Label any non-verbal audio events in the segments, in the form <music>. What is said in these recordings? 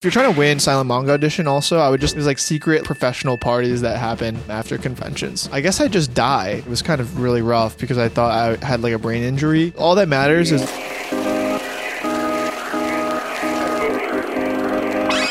If you're trying to win Silent Manga Audition, also, I would just, there's like secret professional parties that happen after conventions. I guess I just die. It was kind of really rough because I thought I had like a brain injury. All that matters is.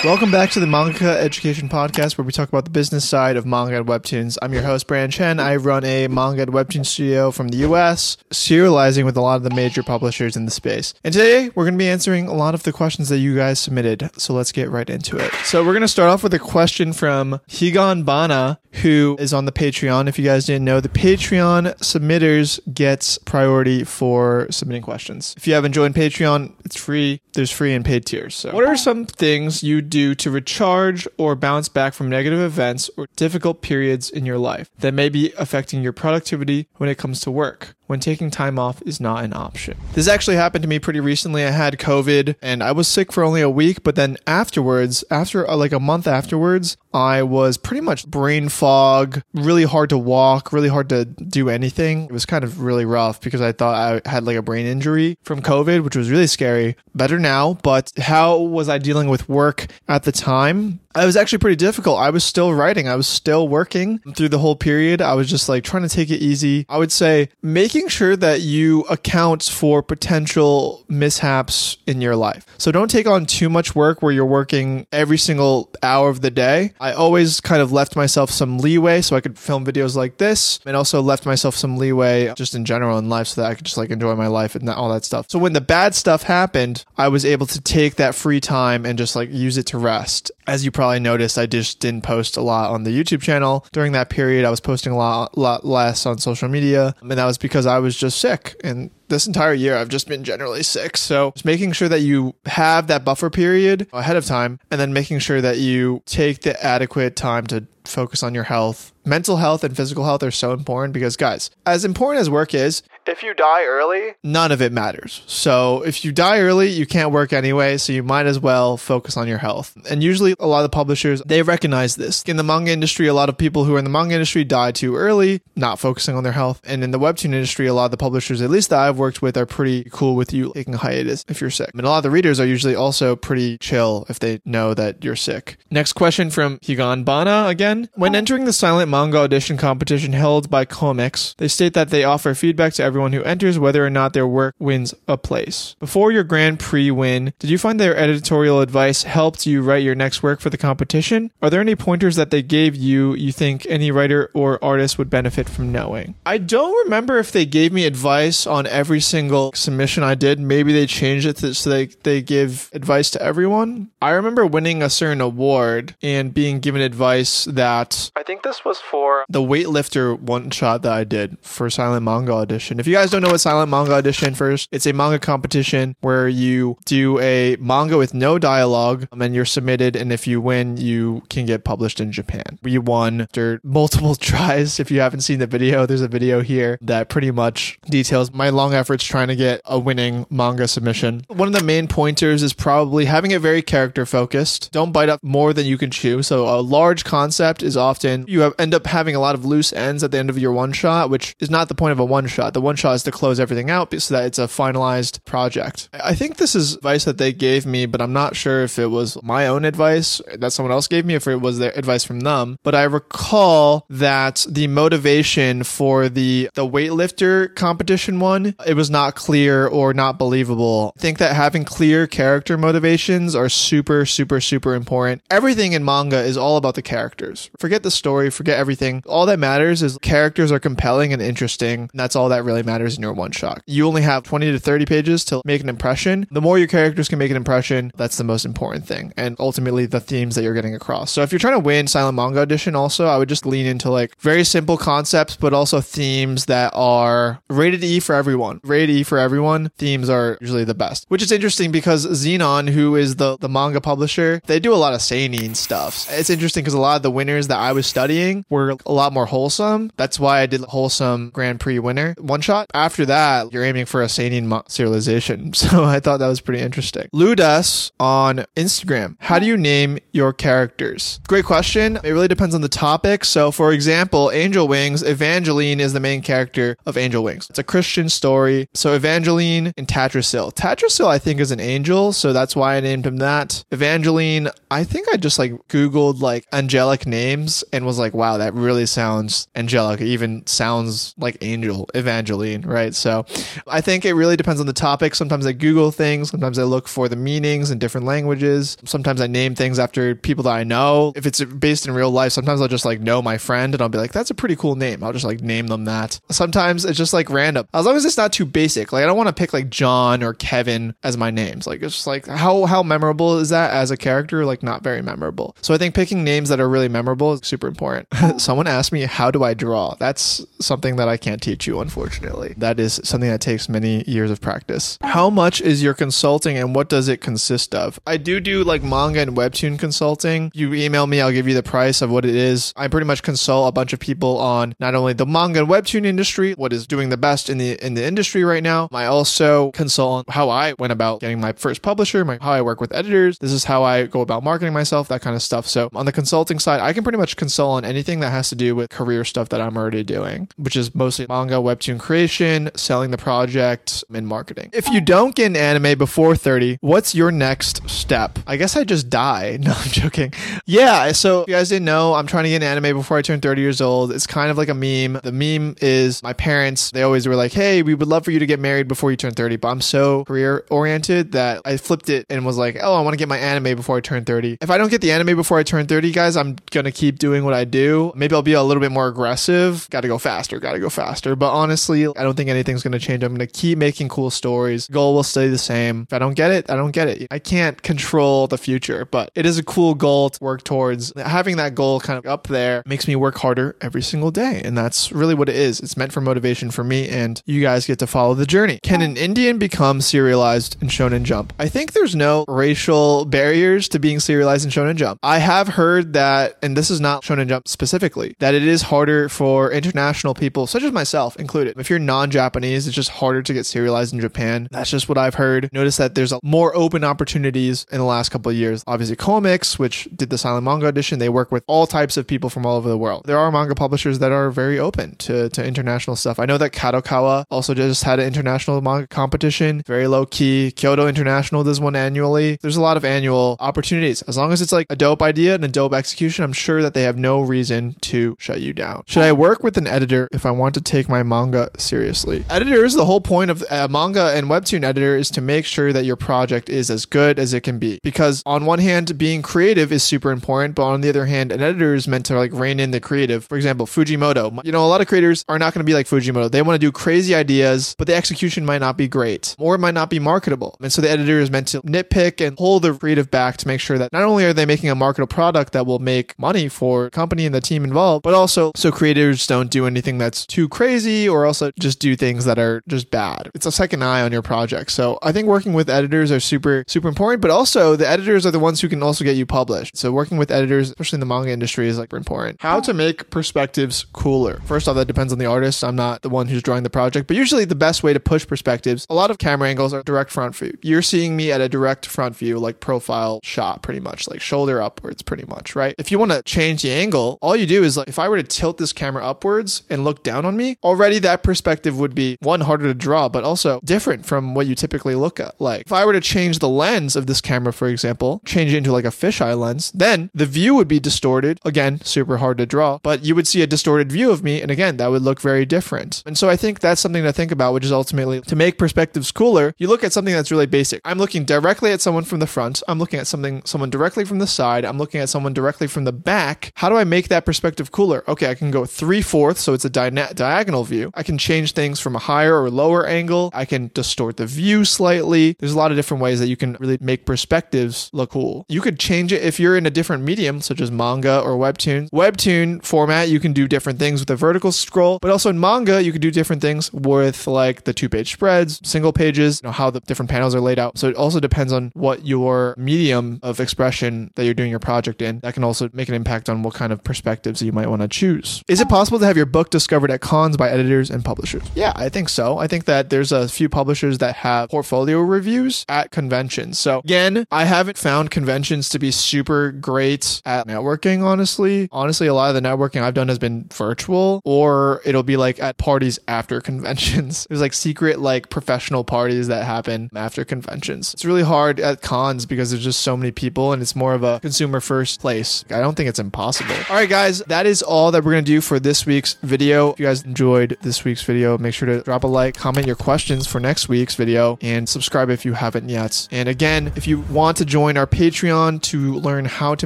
Welcome back to the Mangaka Education Podcast, where we talk about the business side of manga and webtoons. I'm your host, Brandon Chen. I run a manga and webtoon studio from the US, serializing with a lot of the major publishers in the space. And today, we're going to be answering a lot of the questions that you guys submitted. So let's get right into it. So we're going to start off with a question from Higan Bana, who is on the Patreon. If you guys didn't know, the Patreon submitters gets priority for submitting questions. If you haven't joined Patreon, it's free. There's free and paid tiers. So, what are some things you do to recharge or bounce back from negative events or difficult periods in your life that may be affecting your productivity when it comes to work? When taking time off is not an option. This actually happened to me pretty recently. I had COVID and I was sick for only a week, but then afterwards, after uh, like a month afterwards, I was pretty much brain fog, really hard to walk, really hard to do anything. It was kind of really rough because I thought I had like a brain injury from COVID, which was really scary. Better now, but how was I dealing with work at the time? It was actually pretty difficult. I was still writing. I was still working through the whole period. I was just like trying to take it easy. I would say making sure that you account for potential mishaps in your life. So don't take on too much work where you're working every single hour of the day. I always kind of left myself some leeway so I could film videos like this and also left myself some leeway just in general in life so that I could just like enjoy my life and all that stuff. So when the bad stuff happened, I was able to take that free time and just like use it to rest. As you probably noticed, I just didn't post a lot on the YouTube channel. During that period, I was posting a lot, lot less on social media. And that was because I was just sick. And this entire year, I've just been generally sick. So just making sure that you have that buffer period ahead of time and then making sure that you take the adequate time to focus on your health. Mental health and physical health are so important because, guys, as important as work is, if you die early, none of it matters. So if you die early, you can't work anyway. So you might as well focus on your health. And usually, a lot of the publishers they recognize this. In the manga industry, a lot of people who are in the manga industry die too early, not focusing on their health. And in the webtoon industry, a lot of the publishers, at least that I've worked with, are pretty cool with you taking a hiatus if you're sick. And a lot of the readers are usually also pretty chill if they know that you're sick. Next question from Higan Bana again. When entering the silent manga audition competition held by Coamix, they state that they offer feedback to everyone everyone who enters whether or not their work wins a place. Before your Grand Prix win, did you find their editorial advice helped you write your next work for the competition? Are there any pointers that they gave you you think any writer or artist would benefit from knowing? I don't remember if they gave me advice on every single submission I did. Maybe they changed it to, so they, they give advice to everyone. I remember winning a certain award and being given advice that I think this was for the weightlifter one shot that I did for Silent Manga Audition. If you guys don't know what Silent Manga Audition first, it's a manga competition where you do a manga with no dialogue and you're submitted. And if you win, you can get published in Japan. We won after <laughs> multiple tries. If you haven't seen the video, there's a video here that pretty much details my long efforts trying to get a winning manga submission. One of the main pointers is probably having it very character focused. Don't bite up more than you can chew. So a large concept is often you have, end up having a lot of loose ends at the end of your one shot, which is not the point of a one shot. The one shot is to close everything out so that it's a finalized project. I think this is advice that they gave me, but I'm not sure if it was my own advice that someone else gave me, if it was their advice from them. But I recall that the motivation for the the weightlifter competition one, it was not clear or not believable. I think that having clear character motivations are super, super, super important. Everything in manga is all about the characters. Forget the story, forget everything. All that matters is characters are compelling and interesting. And that's all that really matters in your one shot. You only have 20 to 30 pages to make an impression. The more your characters can make an impression, that's the most important thing. And ultimately the themes that you're getting across. So if you're trying to win Silent Manga Audition also, I would just lean into like very simple concepts, but also themes that are rated E for everyone. Rated E for everyone. Themes are usually the best, which is interesting because Zenon, who is the, the manga publisher, they do a lot of seinen stuff. It's interesting because a lot of the winners that I was studying were a lot more wholesome. That's why I did wholesome Grand Prix winner. One shot. After that, you're aiming for a seinen mo- serialization. <laughs> So I thought that was pretty interesting. Ludas on Instagram. How do you name your characters? Great question. It really depends on the topic. So, for example, Angel Wings, Evangeline is the main character of Angel Wings. It's a Christian story. So, Evangeline and Tatrasil. Tatrasil, I think, is an angel. So that's why I named him that. Evangeline, I think I just like Googled like angelic names and was like, wow, that really sounds angelic. It even sounds like angel, Evangeline, right? So I think it really depends on the topic. Sometimes I Google things, sometimes I look for the meanings in different languages. Sometimes I name things after people that I know. If it's based in real life, sometimes I'll just like know my friend and I'll be like, that's a pretty cool name. I'll just like name them that. Sometimes it's just like random. As long as it's not too basic. Like I don't want to pick like John or Kevin as my names. Like it's just like how how memorable is that as a character? Like not very memorable. So I think picking names that are really memorable is super important. <laughs> Someone asked me how do I draw? That's something that I can't teach you unfortunately. That is something that takes many years of practice. How much is your consulting and what does it consist of? I do do like manga and webtoon consulting. You email me, I'll give you the price of what it is. I pretty much consult a bunch of people on not only the manga and webtoon industry, what is doing the best in the in the industry right now. I also consult on how I went about getting my first publisher, my how I work with editors. This is how I go about marketing myself, that kind of stuff. So on the consulting side, I can pretty much consult on anything that has to do with career stuff that I'm already doing, which is mostly manga, webtoon creation, selling the project, and marketing. If you don't get an anime before 30, what's your next step? I guess I just die. <laughs> No, I'm joking. Yeah, so you guys didn't know, I'm trying to get an anime before I turn 30 years old. It's kind of like a meme. The meme is my parents, they always were like, hey, we would love for you to get married before you turn 30, but I'm so career oriented that I flipped it and was like, oh, I want to get my anime before I turn 30. If I don't get the anime before I turn 30, guys, I'm going to keep doing what I do. Maybe I'll be a little bit more aggressive. Got to go faster, got to go faster. But honestly, I don't think anything's going to change. I'm going to keep making cool stories. Goal will stay the same. If I don't get it, I don't get it. I can't control the future, but it is a cool goal to work towards. Having that goal kind of up there makes me work harder every single day. And that's really what it is. It's meant for motivation for me, and you guys get to follow the journey. Can an Indian become serialized in Shonen Jump? I think there's no racial barriers to being serialized in Shonen Jump. I have heard that, and this is not Shonen Jump specifically, that it is harder for international people, such as myself included. If you're non Japanese, it's just harder to get serialized in Japan. That's just what I've heard. Notice that there's more open opportunities in the last couple of years. Obviously, Coamix, which did the silent manga audition, they work with all types of people from all over the world. There are manga publishers that are very open to, to international stuff. I know that Kadokawa also just had an international manga competition, very low key. Kyoto International does one annually. There's a lot of annual opportunities. As long as it's like a dope idea and a dope execution, I'm sure that they have no reason to shut you down. Should I work with an editor if I want to take my manga seriously? Editors, the whole point of a manga and webtoon editor is to make sure that your project is as good as it can be. Because on one hand, being creative is super important, but on the other hand, an editor is meant to like rein in the creative. For example, Fujimoto. You know, a lot of creators are not going to be like Fujimoto. They want to do crazy ideas, but the execution might not be great or it might not be marketable. And so the editor is meant to nitpick and hold the creative back to make sure that not only are they making a marketable product that will make money for company and the team involved, but also so creators don't do anything that's too crazy or also just do things that are just bad. It's a second eye on your project. So I think working with editors are super, super important, but also the editors are the ones who can also get you published. So working with editors, especially in the manga industry, is like important. How to make perspectives cooler. First off, that depends on the artist. I'm not the one who's drawing the project, but usually the best way to push perspectives, a lot of camera angles are direct front view. You're seeing me at a direct front view, like profile shot, pretty much, like shoulder upwards, pretty much, right? If you want to change the angle, all you do is like, if I were to tilt this camera upwards and look down on me, already that perspective would be one harder to draw, but also different from what you typically look at. Like if I were to change the lens of this camera, for example, change it into like a fisheye lens, then the view would be distorted. Again, super hard to draw, but you would see a distorted view of me. And again, that would look very different. And so I think that's something to think about, which is ultimately to make perspectives cooler. You look at something that's really basic. I'm looking directly at someone from the front. I'm looking at something, someone directly from the side. I'm looking at someone directly from the back. How do I make that perspective cooler? Okay, I can go three fourths, so it's a di- diagonal view. I can change things from a higher or lower angle. I can distort the view slightly. There's a lot of different ways that you can really make perspectives look cool. You could change it if you're in a different medium, such as manga or webtoon. Webtoon format, you can do different things with a vertical scroll, but also in manga, you could do different things with like the two page spreads, single pages, you know, how the different panels are laid out. So it also depends on what your medium of expression that you're doing your project in. That can also make an impact on what kind of perspectives you might want to choose. Is it possible to have your book discovered at cons by editors and publishers? Publishers. Yeah, I think so. I think that there's a few publishers that have portfolio reviews at conventions. So again, I haven't found conventions to be super great at networking, honestly. Honestly, a lot of the networking I've done has been virtual or it'll be like at parties after <laughs> conventions. There's like secret like professional parties that happen after conventions. It's really hard at cons because there's just so many people and it's more of a consumer first place. I don't think it's impossible. All right, guys, that is all that we're going to do for this week's video. If you guys enjoyed this week's video, make sure to drop a like, comment your questions for next week's video, and subscribe if you haven't yet. And again, if you want to join our Patreon to learn how to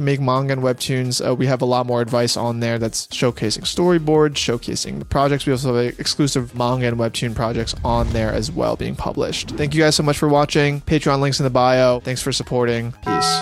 make manga and webtoons, uh, we have a lot more advice on there that's showcasing storyboards, showcasing the projects. We also have exclusive manga and webtoon projects on there as well being published. Thank you guys so much for watching. Patreon links in the bio. Thanks for supporting. Peace.